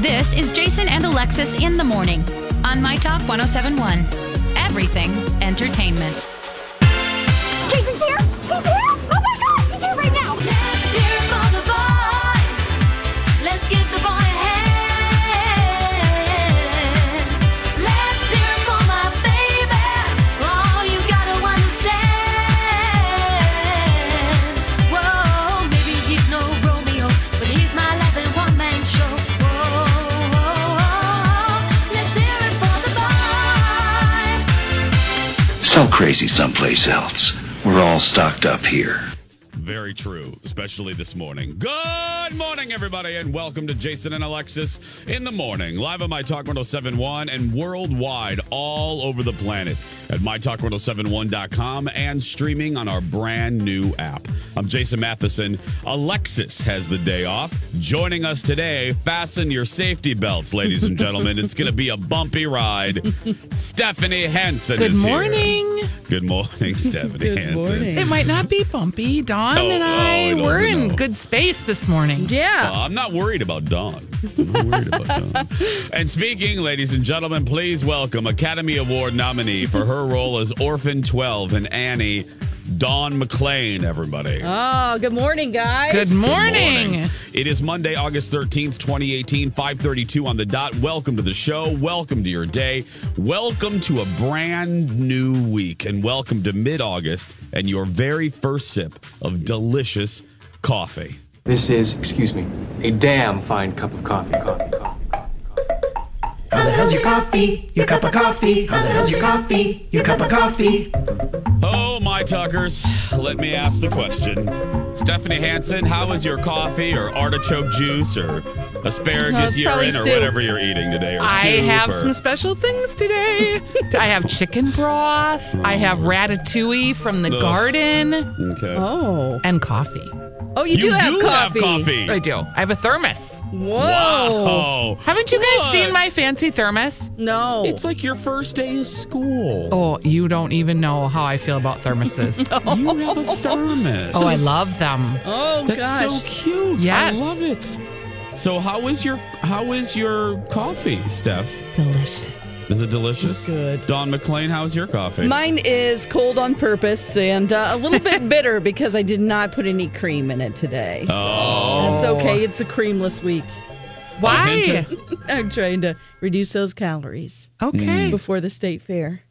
This is Jason and Alexis in the morning on My Talk 1071. Everything entertainment. So crazy someplace else. We're all stocked up here. Very true, especially this morning. Good morning, everybody, and welcome to Jason and Alexis in the morning, live on My Talk 1071 and worldwide, all over the planet at MyTalk1071.com and streaming on our brand new app. I'm Jason Matheson. Alexis has the day off. Joining us today, fasten your safety belts, ladies and gentlemen. it's going to be a bumpy ride. Stephanie Hansen Good is here. morning. Good morning, Stephanie Good Hansen. morning. It might not be bumpy. Dawn Oh, and oh, I I don't were in know. good space this morning. Yeah. Uh, I'm not worried about Dawn. I'm not worried about Dawn. And speaking, ladies and gentlemen, please welcome Academy Award nominee for her role as Orphan 12 and Annie, Dawn McClain, everybody. Oh, good morning, guys. Good morning. morning. It is Monday, August 13th, 2018, 532 on the dot. Welcome to the show. Welcome to your day. Welcome to a brand new week. And welcome to mid-August and your very first sip of delicious coffee. This is, excuse me, a damn fine cup of coffee. Coffee, coffee, coffee. How the hell's your coffee? Your cup of coffee? How the hell's your coffee? Your cup of coffee? Oh, my Tuckers, let me ask the question. Stephanie Hansen, how is your coffee or artichoke juice or Oh, asparagus it's urine or soup. whatever you're eating today? Or I have or- some special things today. I have chicken broth. I have ratatouille from the Ugh. garden Okay. Oh. and coffee. Oh, you, do, have, coffee. coffee. I do. I have a thermos. Whoa. Wow. Haven't you guys What? seen my fancy thermos? No. It's like your first day of school. Oh, you don't even know how I feel about thermoses. You have a thermos. oh, I love them. oh, That's gosh. so cute. Yes. I love it. So how is your how is your coffee, Steph? Delicious. Is it delicious? Good. Dawn McLean, how's your coffee? Mine is cold on purpose and uh, a little bit bitter because I did not put any cream in it today. So Oh. That's okay. It's a creamless week. Why? hint I'm trying to reduce those calories Okay. before the state fair.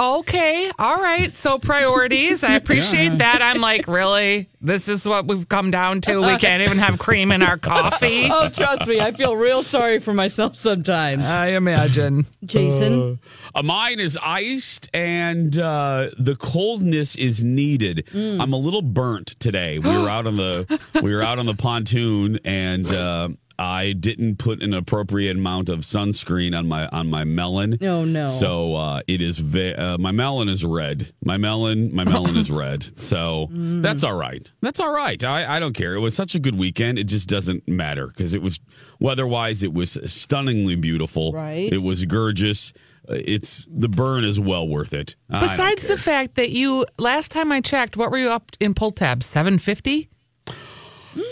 Okay. All right. So priorities. I appreciate that. I'm like, really? This is what we've come down to. We can't even have cream in our coffee. Oh, trust me, I feel real sorry for myself sometimes. I imagine. Jason, Uh, mine is iced and uh, the coldness is needed. Mm. I'm a little burnt today. We were out on the we were out on the pontoon and uh, I didn't put an appropriate amount of sunscreen on my on my melon. Oh, no. So uh, it is ve- uh, my melon is red. My melon my melon is red. So Mm. that's all right. That's all right. I, I don't care. It was such a good weekend. It just doesn't matter because it was weather-wise it was stunningly beautiful. Right. It was gorgeous. Uh, It's the burn is well worth it. Besides the fact that you, last time I checked, what were you up in pull tab? 750?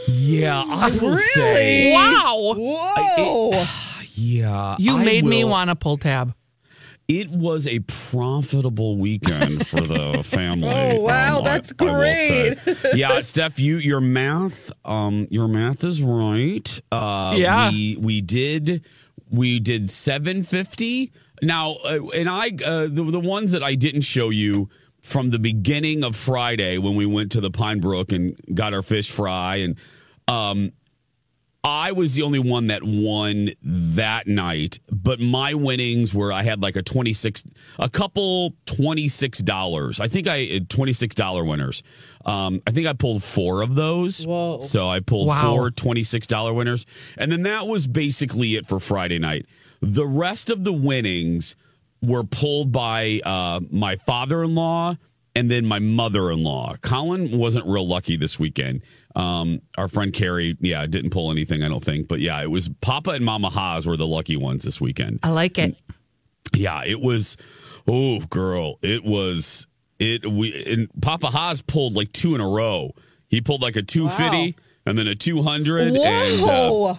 Yeah, I will say, Wow. whoa! yeah, You I made me want a pull tab. It was a profitable weekend for the family. Oh, wow, I- that's I will great. yeah, Steph, you your math, um, your math is right. Uh, Yeah. we we did we did seven fifty. Now, uh, and I uh, the the ones that I didn't show you from the beginning of Friday when we went to the Pine Brook and got our fish fry and um I was the only one that won that night, but my winnings were I had like a 26 a couple $26. I think I $26 winners. Um I think I pulled 4 of those. Whoa. So I pulled Wow. four $26 winners. And then that was basically it for Friday night. The rest of the winnings were pulled by uh, my father in law and then my mother in law. Colin wasn't real lucky this weekend. Um, our friend Carrie, yeah, didn't pull anything, I don't think. But yeah, it was Papa and Mama Haas were the lucky ones this weekend. I like it. Yeah, it was. Oh, girl, it was. It we and Papa Haas pulled like two in a row. He pulled like a two fifty and then a two hundred. And, uh,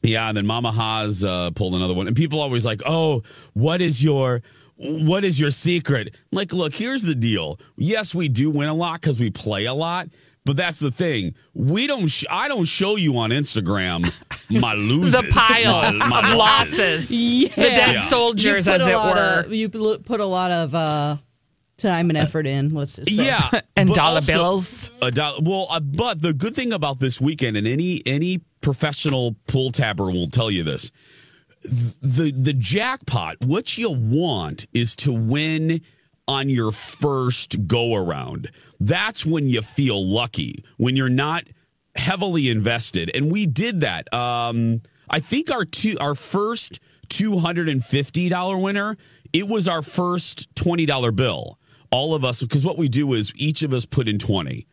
yeah, and then Mama Haas uh, pulled another one. And people always like, "Oh, what is your what is your secret?" I'm like, look, here's the deal. Yes, we do win a lot because we play a lot. But that's the thing. We don't. Sh- I don't show you on Instagram my losers, The pile my, my of losses. Yeah. The dead Yeah. soldiers, You put as a it lot were. Of, you put a lot of uh, time and effort in. Let's just say. Yeah, And but dollar also- bills. A dollar. Well, uh, but the good thing about this weekend, and any any professional pull tabber will tell you this: the the jackpot. What you want is to win on your first go around. That's when you feel lucky. When you're not heavily invested, and we did that. Um, I think our two our first two hundred and fifty dollar winner. It was our first twenty dollar bill. All of us, because what we do is each of us put in twenty.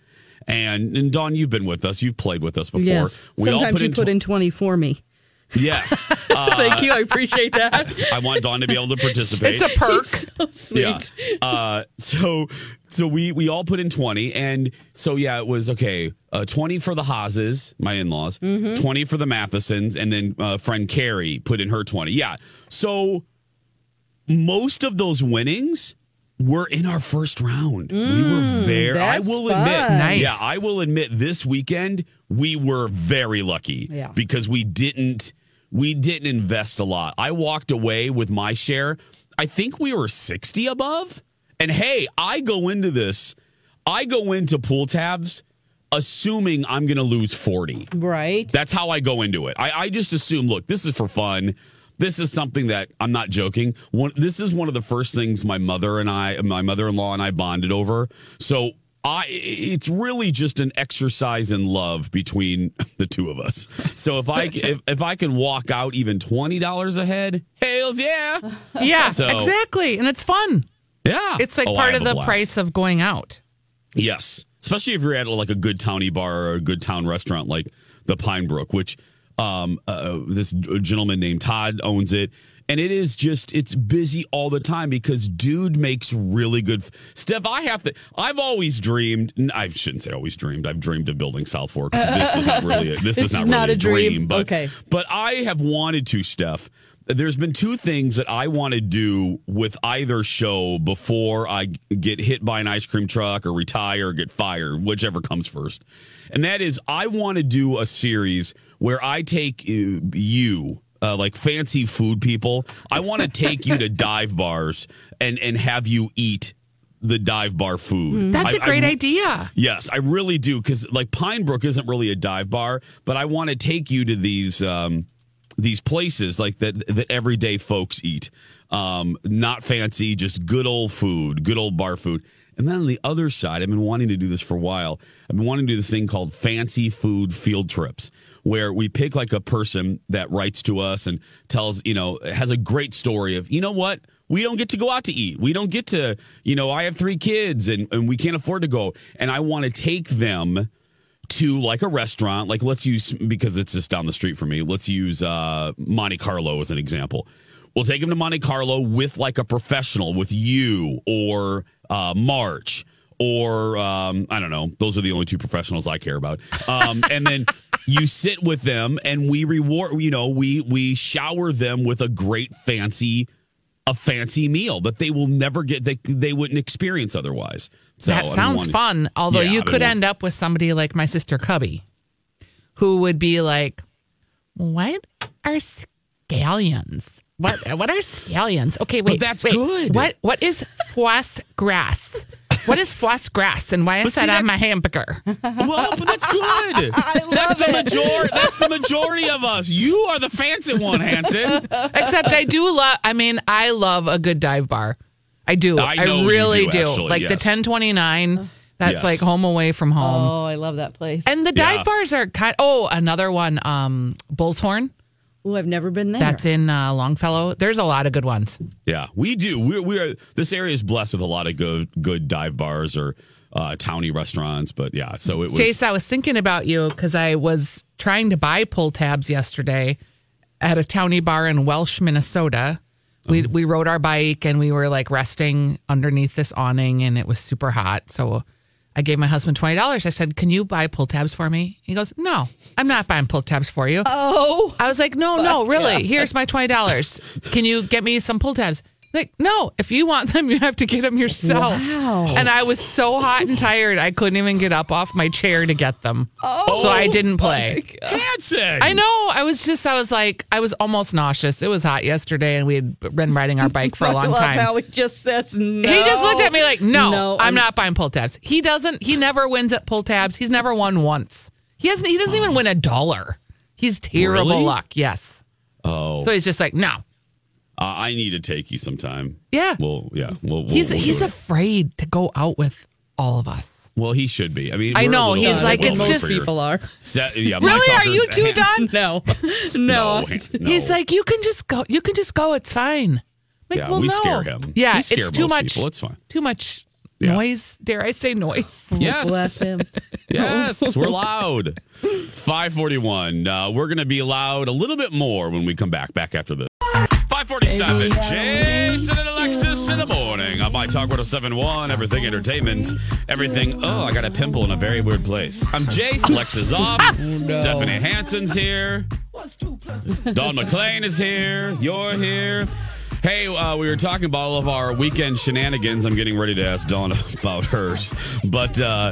And, and Dawn, you've been with us. You've played with us before. Yes. We all Sometimes you in put tw- in 20 for me. Yes. Uh, Thank you. I appreciate that. I want Dawn to be able to participate. It's a perk. so sweet. Yeah. Uh, so so we we all put in twenty, and so yeah, it was okay. Uh, twenty for the Haases, my in laws. Mm-hmm. Twenty for the Mathesons, and then uh, friend Carrie put in her twenty. Yeah. So most of those winnings were in our first round. we were very. I Mm, that's will fun. admit. Nice. Yeah, I will admit. This weekend we were very lucky. Yeah. Because we didn't we didn't invest a lot. I walked away with my share. I think we were 60 above. And hey, I go into this, I go into pull tabs assuming I'm going to lose 40. Right. That's how I go into it. I, I just assume, look, this is for fun. This is something that I'm not joking. One, this is one of the first things my mother and I, my mother-in-law and I bonded over. So I, it's really just an exercise in love between the two of us. So if I if, if I can walk out even twenty dollars ahead, hails yeah, Yeah, So- exactly. And it's fun. yeah. It's like Oh, part of the blast. price of going out. Yes, especially if you're at like a good towny bar or a good town restaurant like the Pine Brook, which um, uh, this gentleman named Todd owns it, and it is just it's busy all the time because dude makes really good. Steph, I have to. I've always dreamed. I shouldn't say always dreamed. I've dreamed of building South Fork. This is not really. A, this is not, really a dream. but Okay. but I have wanted to, Steph. There's been two things that I want to do with either show before I get hit by an ice cream truck or retire or get fired, whichever comes first. And that is, I want to do a series where I take uh, you, uh, like fancy food people, I want to take you to dive bars and, and have you eat the dive bar food. That's a a great idea. Yes, I really do because like Pine Brook isn't really a dive bar, but I want to take you to these um, these places like that that everyday folks eat. Um, not fancy, just good old food, good old bar food. And then on the other side, I've been wanting to do this for a while. I've been wanting to do this thing called fancy food field trips, where we pick like a person that writes to us and tells, you know, has a great story of, you know what? We don't get to go out to eat. We don't get to, you know, I have three kids and, and we can't afford to go. And I want to take them to like a restaurant. Like let's use because it's just down the street from me. Let's use uh, Monte Carlo as an example. We'll take them to Monte Carlo with like a professional, with you or uh, March or um, I don't know. Those are the only two professionals I care about. Um, and then you sit with them, and we reward. You know, we we shower them with a great fancy a fancy meal that they will never get they they wouldn't experience otherwise. So that sounds wanting- fun. Although Yeah, you could end up with somebody like my sister Cubby, who would be like, "What are scallions? What what are scallions? Okay, wait, that's wait. good. What what is foie gras? What is floss grass, and why is But see, that on my that's- hamburger? Well, but that's good. that's the majority. That's the majority of us. You are the fancy one, Hansen. Except I do love. I mean, I love a good dive bar. I do. I know you really do, actually, like the ten twenty nine. That's Yes. like home away from home. Oh, I love that place. And the dive Yeah. bars are kind. Oh, another one. Um, Bull's Horn. Oh, I've never been there. That's in uh, Longfellow. There's a lot of good ones. Yeah, we do. We're, we're this area is blessed with a lot of good good dive bars or uh, towny restaurants. But yeah, so it was. Case, I was thinking about you because I was trying to buy pull tabs yesterday at a towny bar in Welch, Minnesota. We we rode our bike and we were like resting underneath this awning and it was super hot. So I gave my husband twenty dollars. I said, "Can you buy pull tabs for me?" He goes, "No, I'm not buying pull tabs for you." oh, I was like, "No, no, really. Here's my twenty dollars. Can you get me some pull tabs?" Like, no. If you want them, you have to get them yourself. Wow. And I was so hot and tired, I couldn't even get up off my chair to get them. Oh, so I didn't play. Hansen. I know. I was just. I was like. I was almost nauseous. It was hot yesterday, and we had been riding our bike for a long love time. how he just says no. He just looked at me like, no, No, I'm I'm- not buying pull tabs. He doesn't. He never wins at pull tabs. He's never won once. He hasn't. He doesn't even win a dollar. He's terrible Really? luck. Yes. Oh, So he's just like, no. Uh, I need to take you sometime. Yeah. Well, yeah. We'll, we'll, He's we'll he's afraid to go out with all of us. well, he should be. I mean, I know, he's bit like, well it's known just- people are. Se- yeah, my Really? Are you too done? No, no. No, no. He's like, you can just go. You can just go. It's fine. Like, Yeah, well, we no. scare him. Yeah, We scare it's too much. people. It's fine. Too much Yeah. noise. Dare I say noise? Yes. Bless him. Yes, we're loud. 541. Uh, we're going to be loud a little bit more when we come back. Back after this. 547. Jason and Alexis in the morning on My Talk 1071. Everything entertainment. Everything. Oh, I got a pimple in a very weird place. I'm Jace. Alexis off. Stephanie Hansen's here. Dawn McClain is here. You're here. Hey, uh, we were talking about all of our weekend shenanigans. I'm getting ready to ask Dawn about hers. But uh,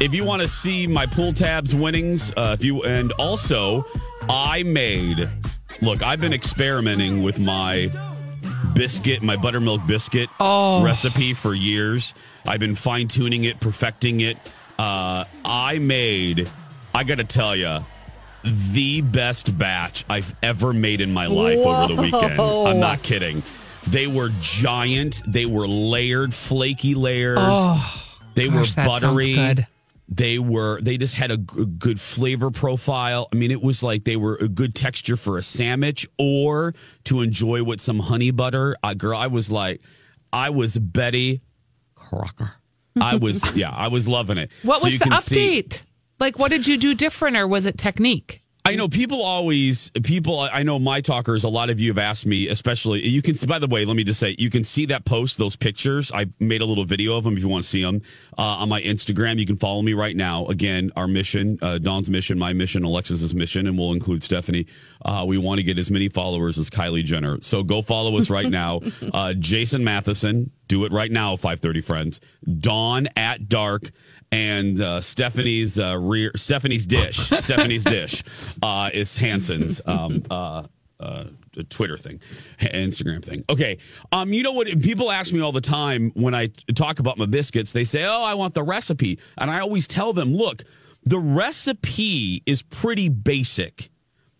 if you want to see my pull tabs winnings, uh, if you and also I made. Look, I've been experimenting with my biscuit, my buttermilk biscuit recipe for years. I've been fine tuning it, perfecting it. Uh, I made. I got to tell you, the best batch I've ever made in my life over the weekend. I'm not kidding. They were giant. They were layered, flaky layers. they gosh, were buttery. They were. They just had a g- good flavor profile. I mean, it was like they were a good texture for a sandwich or to enjoy with some honey butter. Uh, girl, I was like, I was Betty Crocker. I was, yeah, I was loving it. What So was the can see- update? Like, what did you do different, or was it technique? I know people always people. I know my talkers. A lot of you have asked me, especially you can. By the way, let me just say, you can see that post, those pictures. I made a little video of them if you want to see them uh, on my Instagram. You can follow me right now. Again, our mission, uh, Dawn's mission, my mission, Alexis's mission, and we'll include Stephanie. Uh, we want to get as many followers as Kylie Jenner. So go follow us right now. Uh, Jason Matheson, do it right now. Five thirty friends. Dawn at dark and uh, Stephanie's uh, rear Stephanie's dish Stephanie's dish uh, is Hansen's um, uh, uh, Twitter thing, Instagram thing. Okay, um, you know what? People ask me all the time when I talk about my biscuits. They say, "Oh, I want the recipe," and I always tell them, "Look, the recipe is pretty basic."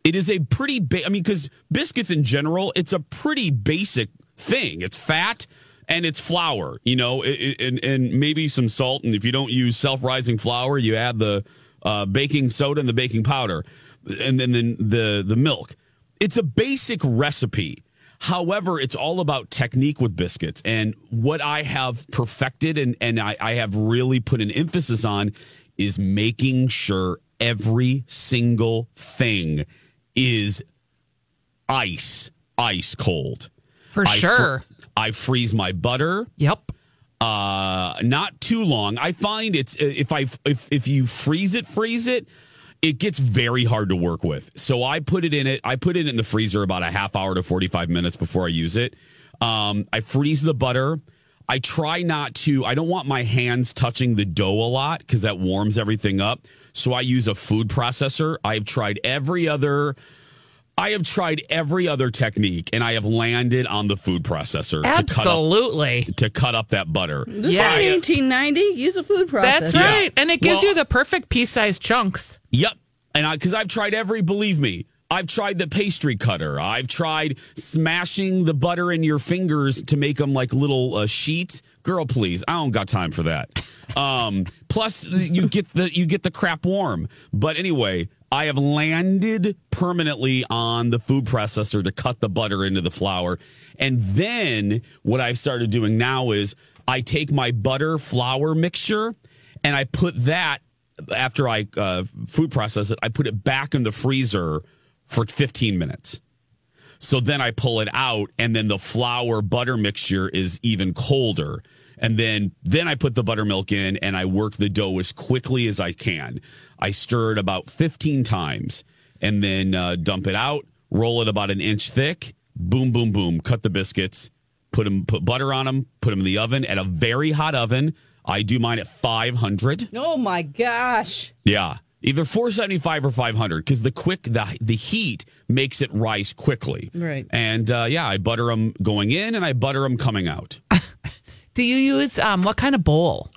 It is a pretty ba- I mean cuz biscuits in general, it's a pretty basic thing. It's fat and it's flour, you know, and and maybe some salt and if you don't use self-rising flour, you add the uh, baking soda and the baking powder and then the, the the milk. It's a basic recipe. However, it's all about technique with biscuits. And what I have perfected and, and I, I have really put an emphasis on is making sure every single thing is ice, ice cold. For I fr- sure. I freeze my butter Yep. uh not too long i find it's if i if if you freeze it freeze it it gets very hard to work with. So I put it in it. I put it in the freezer about a half hour to 45 minutes before I use it. Um, I freeze the butter. I try not to, I don't want my hands touching the dough a lot because that warms everything up. So I use a food processor. I've tried every other. I have tried every other technique and I have landed on the food processor to cut, up, Absolutely. to cut up that butter. This Yes. is 1990. Use a food processor. That's right. And it gives Well- you the perfect pea sized chunks. Yep. And I, because I've tried every, believe me, I've tried the pastry cutter. I've tried smashing the butter in your fingers to make them like little uh, sheets. Girl, please, I don't got time for that. Um, plus, you get the you get the crap warm. But anyway, I have landed permanently on the food processor to cut the butter into the flour, and then what I've started doing now is I take my butter flour mixture and I put that after I uh, food process it, I put it back in the freezer for 15 minutes. So then I pull it out, and then the flour butter mixture is even colder. And then then I put the buttermilk in, and I work the dough as quickly as I can. I stir it about 15 times, and then uh, dump it out. Roll it about an inch thick. Boom, boom, boom. Cut the biscuits. Put them. Put butter on them. Put them in the oven at a very hot oven. I do mine at 500. Oh my gosh. Yeah. Either 475 or 500 because the quick the the heat makes it rise quickly. Right. And uh, yeah, I butter them going in and I butter them coming out. Do you use um, what kind of bowl?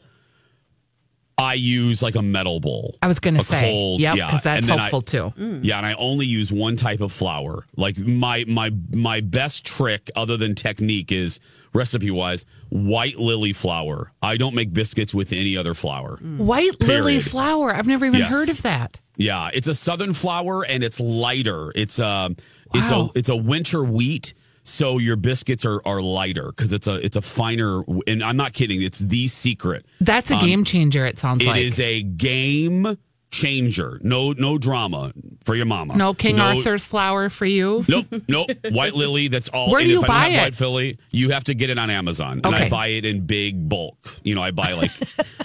I use like a metal bowl. I was going to say. cold, yep, yeah. because that's then I- helpful too. Mm. Yeah, and I only use one type of flour. Like my my my best trick, other than technique, is recipe wise white lily flour. I don't make biscuits with any other flour. Mm. White lily flour. I've never even Yes. heard of that. Yeah, it's a southern flour and it's lighter. It's a it's a it's a winter wheat, so your biscuits are are lighter because it's a it's a finer. And I'm not kidding. It's the secret. That's a Um, game changer. It sounds It like. is a game changer. No no drama for your mama. no King No- Arthur's flour for you. Nope, nope. White Lily. That's all. Where do you if I don't buy have it? White Lily, you have to get it on Amazon, and I buy it in big bulk. You know, I buy like,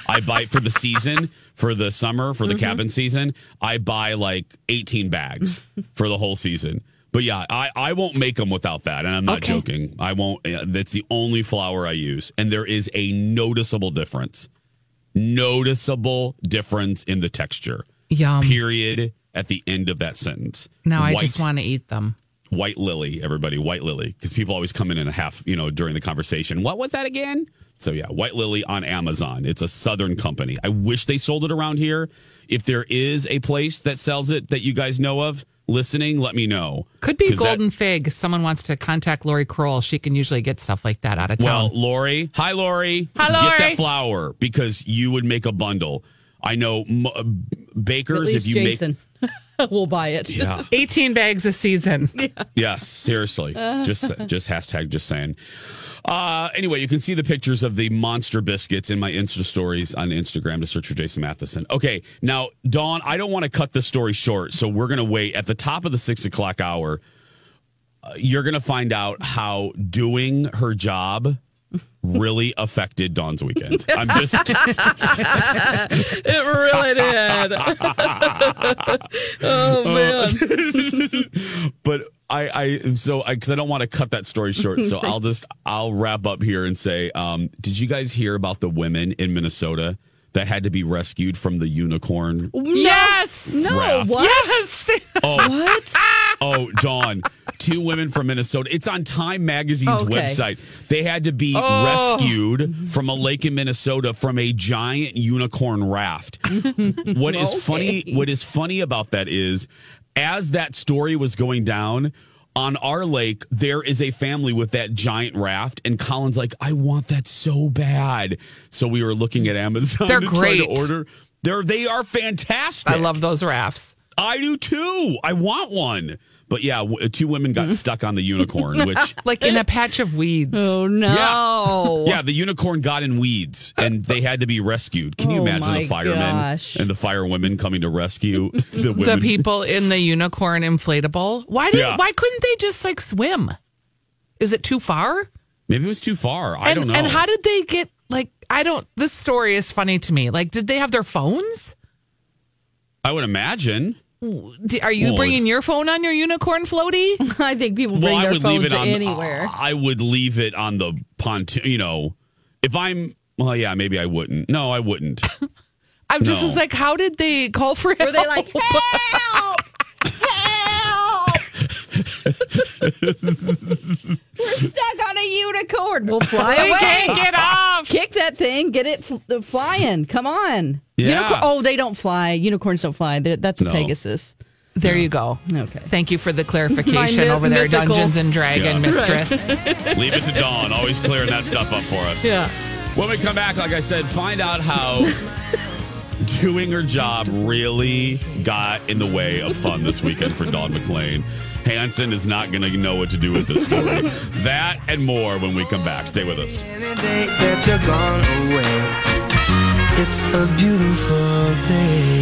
I buy it for the season, for the summer, for the Mm-hmm. cabin season. I buy like eighteen bags for the whole season. But yeah, I, I won't make them without that, and I'm not Okay. joking. I won't. uh, That's the only flour I use, and there is a noticeable difference. Noticeable difference in the texture. Yum. Period. At the end of that sentence. Now I just want to eat them. White Lily, everybody, White Lily, because people always come in and a half, you know, during the conversation. What was that again? So yeah, White Lily on Amazon. It's a Southern company. I wish they sold it around here. If there is a place that sells it that you guys know of, listening, let me know. Could be 'Cause that- Golden Fig. Someone wants to contact Lori Crowell. She can usually get stuff like that out of town. well. Lori, hi Lori. Hi, Get that flour because you would make a bundle. I know m- uh, bakers. if you Jason will buy it. yeah, 18 bags a season. Yes, seriously. Just just hashtag just saying. Uh, anyway, you can see the pictures of the monster biscuits in my Insta stories on Instagram to search for Jason Matheson. Okay, now Dawn, I don't want to cut this story short, so we're gonna wait at the top of the six o'clock hour. uh, you're gonna find out how doing her job really affected Dawn's weekend. I'm just It really did. oh man. but I, I so I because I don't want to cut that story short, so I'll just I'll wrap up here and say, um, did you guys hear about the women in Minnesota that had to be rescued from the unicorn? Yes. No, Raft. what? Yes. Oh, What? Oh, Dawn, two women from Minnesota. It's on Time Magazine's Okay. website. They had to be Oh. rescued from a lake in Minnesota from a giant unicorn raft. What is funny? What is funny about that is, as that story was going down on our lake, there is a family with that giant raft, and Colin's like, "I want that so bad." So we were looking at Amazon. They're to try to great. order. They're they are fantastic. I love those rafts. I do too. I want one. But yeah, w- two women got mm. stuck on the unicorn, which Like in a patch of weeds. Oh no. yeah, the unicorn got in weeds and they had to be rescued. Can you Oh, imagine my the firemen gosh. and the firewomen coming to rescue the The people in the unicorn inflatable. Why did Yeah. why couldn't they just like swim? Is it too far? Maybe it was too far. I and, don't know. And how did they get like I don't this story is funny to me. Like did they have their phones? I would imagine. D- Are you Well, bringing your phone on your unicorn floaty? I think people bring well, I their would leave phones it on anywhere. I would leave it on the pontoon. You know, if I'm. Well, yeah, maybe I wouldn't. No, I wouldn't. I just No. was like, how did they call for help? Were they like, help! help! We're stuck on a unicorn. We'll fly We away. can't get off. Kick that thing. Get it fl- flying. Come on. Yeah. Unicorn- oh, they don't fly. Unicorns don't fly. They're- That's a No. Pegasus. There you go. Okay. Thank you for the clarification My myth- over there, mythical- Dungeons and Dragon Yeah. mistress. leave it to Dawn. Always clearing that stuff up for us. Yeah. When we come back, like I said, find out how doing her job really got in the way of fun this weekend for Dawn McLean. Hansen is not going to know what to do with this story. that and more when we come back. Stay with us. It's a beautiful day.